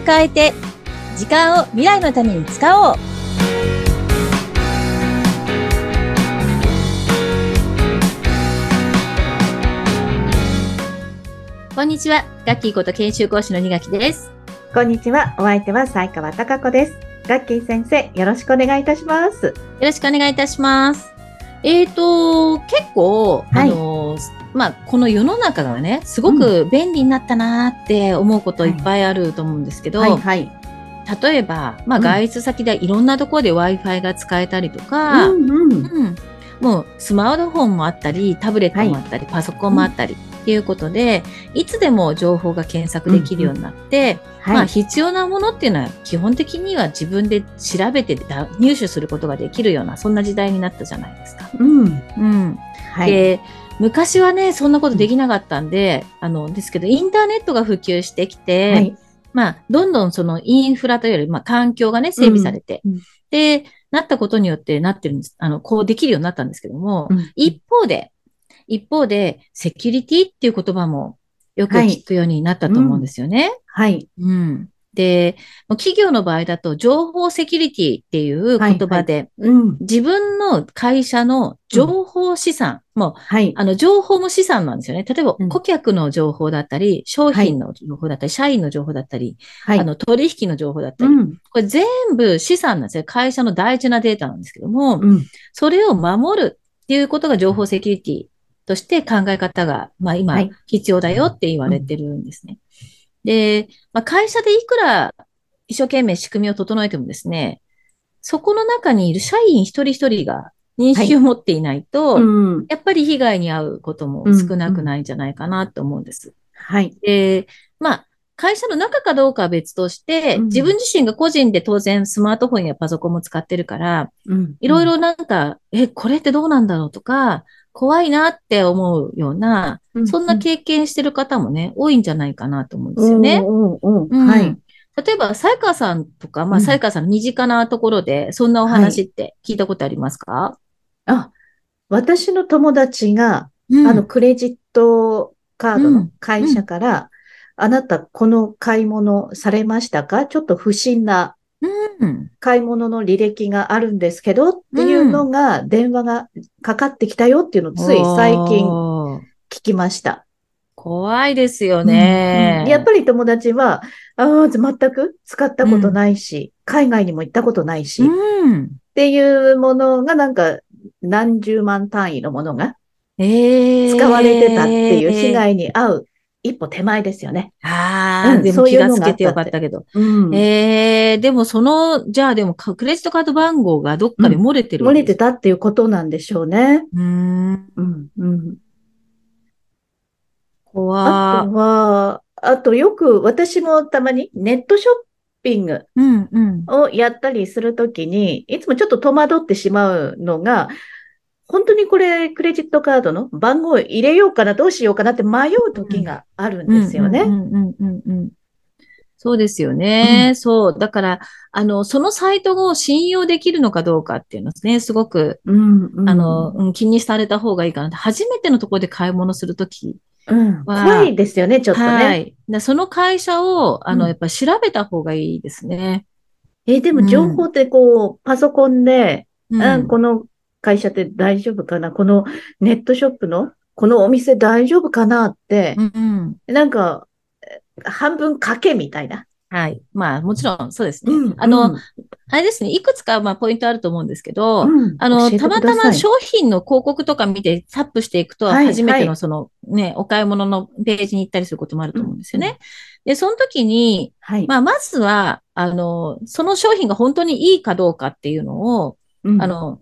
を変えて、時間を未来のために使おう。こんにちは。ガッキーこと研修講師の二垣です。こんにちは。お相手は西川貴子です。ガッキー先生、よろしくお願いいたします。よろしくお願いいたします。えーと、結構、はいあの、まあ、この世の中がね、すごく便利になったなーって思うこといっぱいあると思うんですけど、はいはい。例えば、まあ、うん外出先でいろんなところで Wi-Fi が使えたりとか、うんうん。うんもうスマートフォンもあったり、タブレットもあったり、パソコンもあったりっていうことで、いつでも情報が検索できるようになって、まあはい。必要なものっていうのは基本的には自分で調べてだ入手することができるような、そんな時代になったじゃないですか。うん。うん。はい。で、昔はね、そんなことできなかったんで、あの、ですけど、インターネットが普及してきて、はい。まあ、どんどんそのインフラというより、まあ、環境がね、整備されて、うんうんで、なったことによってなってるんです。あの、こうできるようになったんですけども、うん一方で、一方で、セキュリティっていう言葉もよく聞くようになったと思うんですよね。はい。うん。で、もう企業の場合だと、情報セキュリティっていう言葉で、うん。自分の会社の情報資産、もう、はい。あの、情報も資産なんですよね。例えばうん、顧客の情報だったり、商品の情報だったり、社員の情報だったり、はい。あの、取引の情報だったり、うん。これ全部資産なんですよ。会社の大事なデータなんですけども、うん。それを守るっていうことが情報セキュリティとして考え方が、まあ今はい、必要だよって言われてるんですね。で、まあ会社でいくら一生懸命仕組みを整えてもですね、そこの中にいる社員一人一人が認識を持っていないと、うん。やっぱり被害に遭うことも少なくないんじゃないかなと思うんです。はい。で、まあ、会社の中かどうかは別として、うん自分自身が個人で当然スマートフォンやパソコンも使ってるから、うん。いろいろなんか、え、これってどうなんだろうとか、怖いなって思うような、うん、そんな経験してる方もね、多いんじゃないかなと思うんですよね。うん。うん。ううんん。はい。例えば、さやかさんとか、まあ、うんさやかさんの身近なところで、そんなお話って聞いたことありますか、あ、私の友達が、うんあの、クレジットカードのうん会社から、あなたこの買い物されましたか？ちょっと不審なうん。買い物の履歴があるんですけどっていうのが、電話がかかってきたよっていうのをつい最近聞きました。怖いですよね。うんやっぱり友達は、ああ、全く使ったことないし、海外にも行ったことないし、っうん。ていうものがなんか何十万単位のものがええ使われてたっていう被害に遭う一歩手前ですよね。ああ、うんでも気がつけてよかったけど。うん。ええでもその、じゃあでもかクレジットカード番号がどっかで漏れてる漏れてたっていうことなんでしょうね。うーん。うん。うん。怖あとは、あとよく私もたまにネットショッピングうんうん。をやったりするときに、いつもちょっと戸惑ってしまうのが、本当にこれクレジットカードの番号を入れようかな、どうしようかなって迷う時があるんですよね。うんうんうんうんうん。そうですよね。そう。だから、あの、そのサイトを信用できるのかどうかっていうのはね、すごく、うん、うんあの、うん気にされた方がいいかなって。初めてのところで買い物するとき、うん、は怖いですよね、ちょっとはね。い。でその会社を、あの、うんやっぱり調べた方がいいですね。えーでも情報ってこう、パソコンで、うんうん、この会社って大丈夫かな？このネットショップのこのお店大丈夫かなって、うんうんなんか、え半分賭けみたいな。はい。まあ、もちろん、そうですね。うんあの、うんあれですね、いくつか、まあ、ポイントあると思うんですけど、うんあの、たまたま商品の広告とか見てタップしていくと、はい初めてはいのそのね、お買い物のページに行ったりすることもあると思うんですよね。で、その時に、はい。まあ、まずは、あの、その商品が本当にいいかどうかっていうのを、うんあの、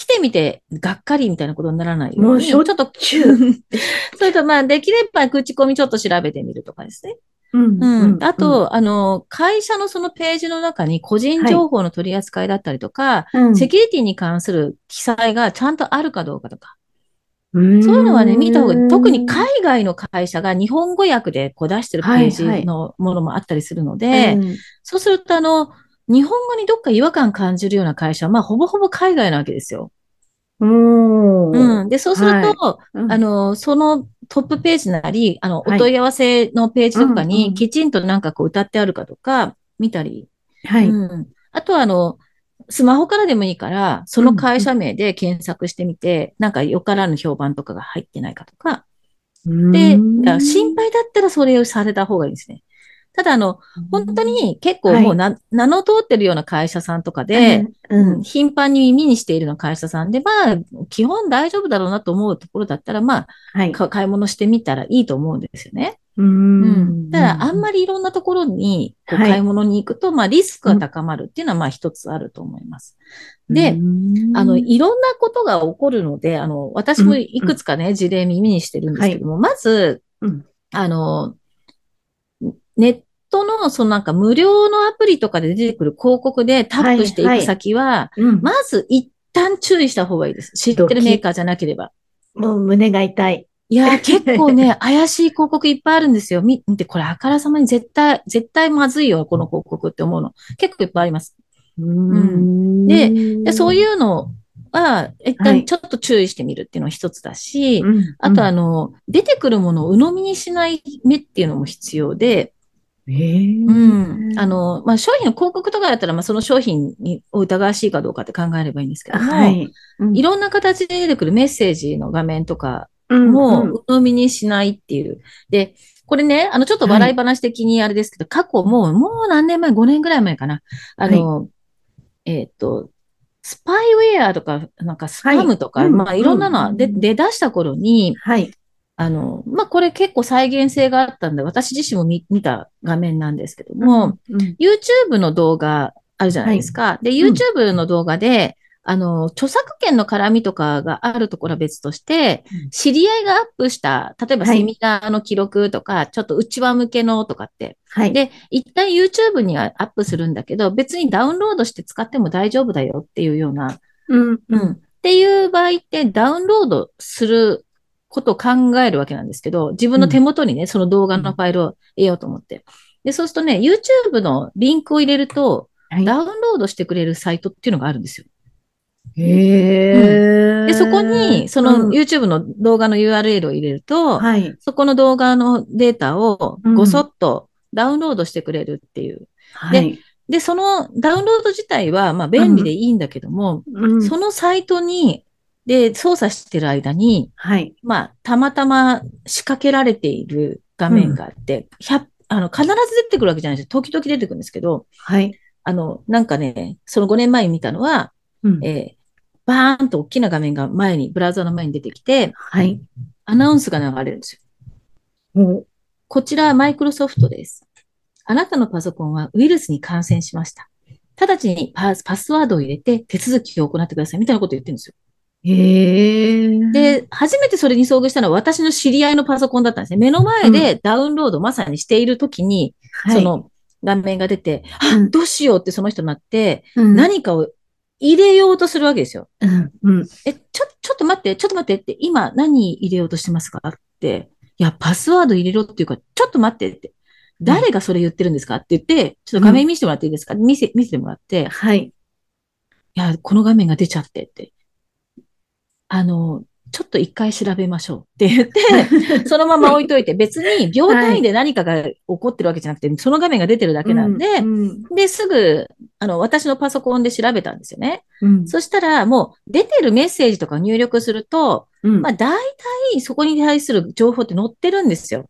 来てみて、がっかりみたいなことにならないように、もうしょっちょっと、それと、まあ、できれば口コミちょっと調べてみるとかですね。うんうん。あ、と、あの、会社のそのページの中に個人情報の取り扱いだったりとか、うん。セキュリティに関する記載がちゃんとあるかどうかとか、うん。そういうのはね、見た方がいい。特に海外の会社が日本語訳でこう出してるページのものもあったりするので、うんそうすると、あの、日本語にどっか違和感感じるような会社は、まあ、ほぼほぼ海外なわけですよ。うんうん。で、そうすると、うんあの、そのトップページなり、あの、おはい問い合わせのページとかうんうんにきちんとなんかこう歌ってあるかとか見たり、はい。うん。あとはあの、スマホからでもいいから、その会社名で検索してみて、なんかよからぬ評判とかが入ってないかとか、で、心配だったらそれをされた方がいいですね。ただあの、本当に結構もうな、名の通ってるような会社さんとかで、うん、うん。頻繁に耳にしているような会社さんで、まあ、基本大丈夫だろうなと思うところだったら、まはい。買い物してみたらいいと思うんですよね。ううん。ん。ただ、あんり、まりいろんなところにこうはい。買い物に行くと、まあ、リスクが高まるっていうのは、まあ、一つあると思います。でうん。あの、いろんなことが起こるので、あの、私もいくつかね、事例耳にしてるんですけども、まずうん、あの、ネットの、そのなんか無料のアプリとかで出てくる広告でタップしていく先は、うんまず一旦注意した方がいいです。知ってるメーカーじゃなければ。もう胸が痛い。いやー、結構ね、怪しい広告いっぱいあるんですよ。見見て、これあからさまに絶対、絶対まずいよ、この広告って思うの。結構いっぱいあります。うんでで、そういうのは、一はい旦ちょっと注意してみるっていうのが一つだし、うんあとあの、出てくるものを鵜呑みにしない目っていうのも必要で、えーうん。あ、の、まあ、商品の広告とかだったら、まあ、その商品にお疑わしいかどうかって考えればいいんですけども、はい。うんいろんな形で出てくるメッセージの画面とかうんもうん鵜呑みにしないっていう。で、これね、あの、ちょっと笑い話的にあれですけど、過去もう、もう何年前 ?5 年ぐらい前かな。あの、えっ、と、スパイウェアとか、なんかスパムとか、はいうんまあ、いろんなのはでうん出だした頃に、はい。あの、まあ、これ結構再現性があったんで、私自身も見見た画面なんですけども、うん、YouTube の動画あるじゃないですか。で、うん YouTube の動画で、あの、著作権の絡みとかがあるところは別としてうん、知り合いがアップした、例えばはいセミナーの記録とか、ちょっと内輪向けのとかって、はい。で、一旦 YouTube にはアップするんだけど、別にダウンロードして使っても大丈夫だよっていうような、うん、う。うんん。っていう場合ってダウンロードすることを考えるわけなんですけど、自分の手元にね、その動画のファイルを得ようと思って。で、そうするとね、YouTube のリンクを入れると、はいダウンロードしてくれるサイトっていうのがあるんですよ。へで、そこに、そのうん YouTube の動画の URL を入れると、はい。そこの動画のデータをごそっとダウンロードしてくれるっていう。はい。で、そのダウンロード自体は、まあ便利でいいんだけども、うんそのサイトに、で、操作してる間に、はい。まあ、たまたま仕掛けられている画面があって、100あの、必ず出てくるわけじゃないですよ。時々出てくるんですけど、はい。あの、なんかね、その5年前に見たのは、うんえーバーンと大きな画面が前に、ブラウザの前に出てきて、はい。アナウンスが流れるんですよ。おこちらはマイクロソフトです。あなたのパソコンはウイルスに感染しました。直ちにパスパスワードを入れて手続きを行ってください。みたいなこと言ってるんですよ。へえ。、で、初めてそれに遭遇したのは私の知り合いのパソコンだったんですね。目の前でダウンロードをまさにしているときに、はい、その画面が出て、あ、うんどうしようってその人になって、うん、何かを入れようとするわけですよ。うん、うん。え、ちょ、ちょっと待って、ちょっと待ってって、今何入れようとしてますかって。いや、パスワード入れろっていうか、ちょっと待ってって。誰がそれ言ってるんですかって言って、ちょっと画面見せてもらっていいですか、見せ、見せてもらって、いはい。や、この画面が出ちゃってって。あの、ちょっと一回調べましょうって言って、そのまま置いといて、別に秒単位で何かが起こってるわけじゃなくて、その画面が出てるだけなんで、うん、で、すぐ、あの、私のパソコンで調べたんですよね。うん、そしたら、もう、出てるメッセージとか入力すると、うん、まあ、大体そこに対する情報って載ってるんですよ。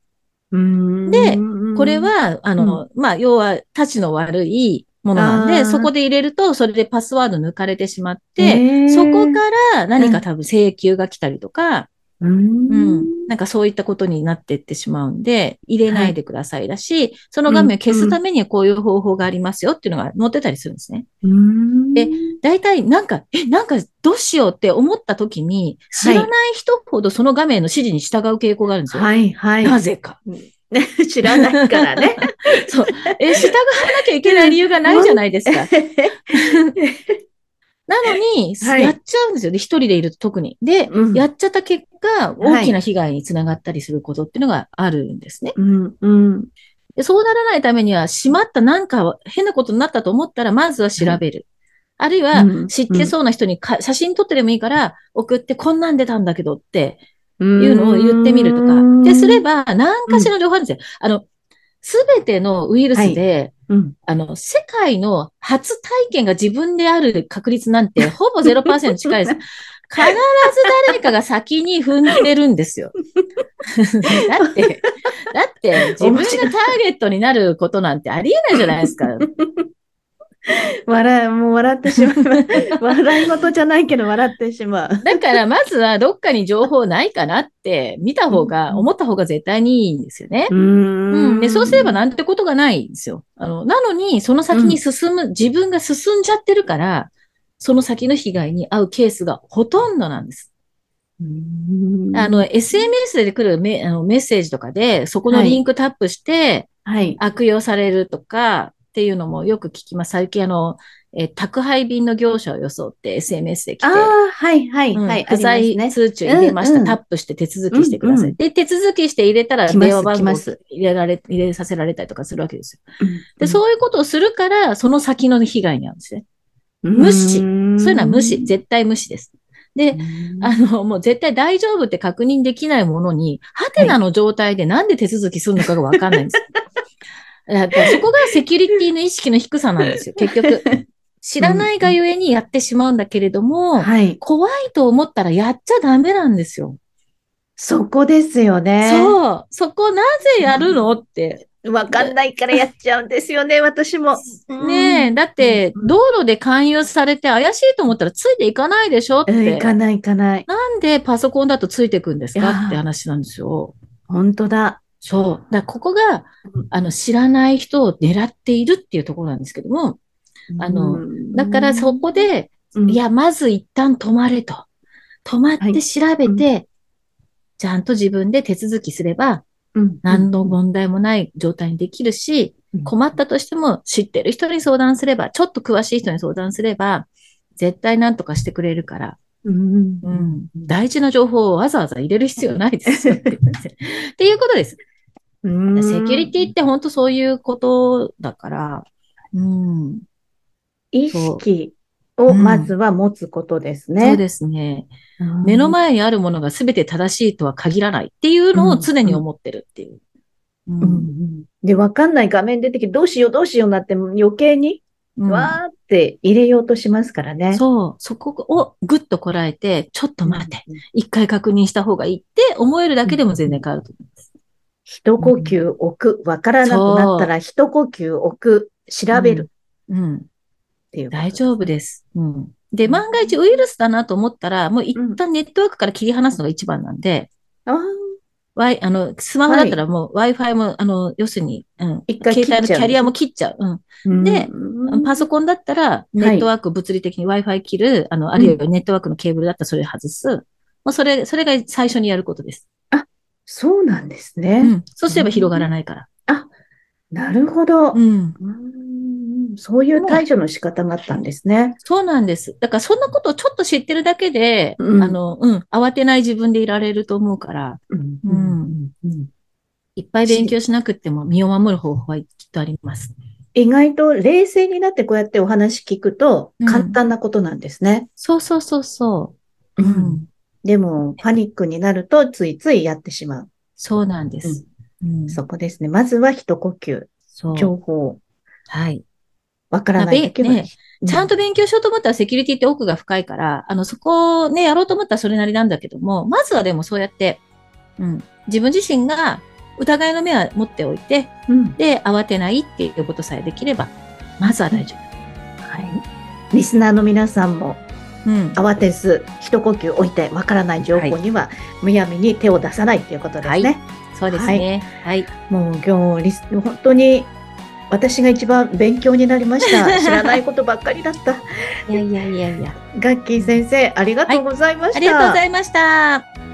うん。で、これ、は、あの、まあ、要は、立ちの悪いものなんで、そこで入れると、それでパスワード抜かれてしまって、そこから何か多分請求が来たりとか、うん、うん、なんかそういったことになっていってしまうんで、入れないでくださいだし、その画面を消すためにはこういう方法がありますよっていうのが載ってたりするんですね。うん、で大体、なんか、え、なんかどうしようって思った時に、知らない人ほどその画面の指示に従う傾向があるんですよ。はい、はい。なぜか。知らないからね。そう。え、従わなきゃいけない理由がないじゃないですか。なのに、はいやっちゃうんですよね。一人でいると特に。で、うんやっちゃった結果、はい大きな被害につながったりすることっていうのがあるんですね。うん、うん、でそうならないためには、しまったなんか変なことになったと思ったら、まずは調べる。あるいはうん、知ってそうな人にか写真撮ってでもいいから、送ってこんなん出たんだけどって、いうのを言ってみるとか。で、すれば、何かしらの情報あるんですよ。あの、すべてのウイルスで、うん。あの、世界の初体験が自分である確率なんて、ほぼ0%近いです。必ず誰かが先に踏んでるんですよ。だって、だって、自分がターゲットになることなんてありえないじゃないですか。笑い、もう笑ってしまう。笑い事じゃないけど笑ってしまう。だから、まずはどっかに情報ないかなって見た方が、思った方が絶対にいいんですよね。ううん。んで、そうすればなんてことがないんですよ。あの、なのに、その先に進む、自分が進んじゃってるから、その先の被害に遭うケースがほとんどなんです。うんあの、SNS で来るメあのメッセージとかで、そこのリンクタップしてはい。悪用されるとかっていうのもよく聞きます。最近あの、えー宅配便の業者を装って SMS で来て、ああ、はい、はい、うんはい。不在通知入れました、うんうんタップして手続きしてください。うんうんで、手続きして入れたら電話番号入れられ、入れさせられたりとかするわけですよ。で、うそういうことをするから、その先の被害に遭うんですね。ん、無視んそういうのは無視、絶対無視です。で、うんあの、もう絶対大丈夫って確認できないものに、ハテナの状態でなんで手続きするのかがわかんないんですよ。だからそこがセキュリティの意識の低さなんですよ、結局。知らないがゆえにやってしまうんだけれども、はい。怖いと思ったらやっちゃダメなんですよ。そこですよね。そう。そこなぜやるのって。わかんないからやっちゃうんですよね、私も。ねえ、だって、道路で勧誘されて怪しいと思ったらついていかないでしょっうん、て。行かない行かない。なんでパソコンだとついてくんですかって話なんですよ。本当だ。そう。だここが、あの、知らない人を狙っているっていうところなんですけども、あのうんだからそこで、うん。いや、まず一旦止まれと。止まって調べて、ちゃんと自分で手続きすれば、うん。何の問題もない状態にできるし、困ったとしても知ってる人に相談すれば、ちょっと詳しい人に相談すれば、絶対何とかしてくれるから、うん。うん、大事な情報をわざわざ入れる必要ないですよって っていうことです。うんセキュリティって本当そういうことだから、うん、意識をまずは持つことですね。そうですね。うん。目の前にあるものが全て正しいとは限らないっていうのを常に思ってるっていう。ううん。んで、わかんない画面出てきて、どうしようどうしようなって余計に、うん。わーって入れようとしますからね。そう、そこをぐっとこらえて、ちょっと待って、一回確認した方がいいって思えるだけでも全然変わると思います。一呼吸置く。わからなくなったら一呼吸置く。調べるうん。っていう大丈夫です。うん。で、万が一ウイルスだなと思ったら、もう一旦ネットワークから切り離すのが一番なんで、あー Y、あの、スマホだったらもう Wi-Fi も、あの、要するに、うん。一回携帯のキャリアも切っちゃう。うん。でうんパソコンだったら、ネットワーク物理的に Wi-Fi 切る、あの、あるいはネットワークのケーブルだったらそれ外す。もうそれ、それが最初にやることです。そうなんですうね。ん。そうすれば広がらないから。なるほど。うん。うんそういう対処の仕方があったんですね。そうなんです。だからそんなことをちょっと知ってるだけで、うんあの、うん、慌てない自分でいられると思うから、うんうんうんいっぱい勉強しなくっても身を守る方法はきっとあります。意外と冷静になってこうやってお話聞くとうん簡単なことなんですね。そうそうそうそう。うん。でも、パニックになるとついついやってしまう。そうなんです。うん。そこですね。まずは一呼吸。情報。はい。わからないときは、まあべねちゃんと勉強しようと思ったらセキュリティって奥が深いから、あの、そこをね、やろうと思ったらそれなりなんだけども、まずはでもそうやって、うん、自分自身が疑いの目は持っておいて、うんで、慌てないっていうことさえできれば、まずは大丈はい。リスナーの皆さんも夫。うん。慌てず、一呼吸置いて、わからない情報には、むやみに手を出さないということですね。そうですね。はい。もう今日リス、本当に私が一番勉強になりました。知らないことばっかりだった。いやいやいやいや。ガッキー先生、ありがとうございました。ありがとうございました。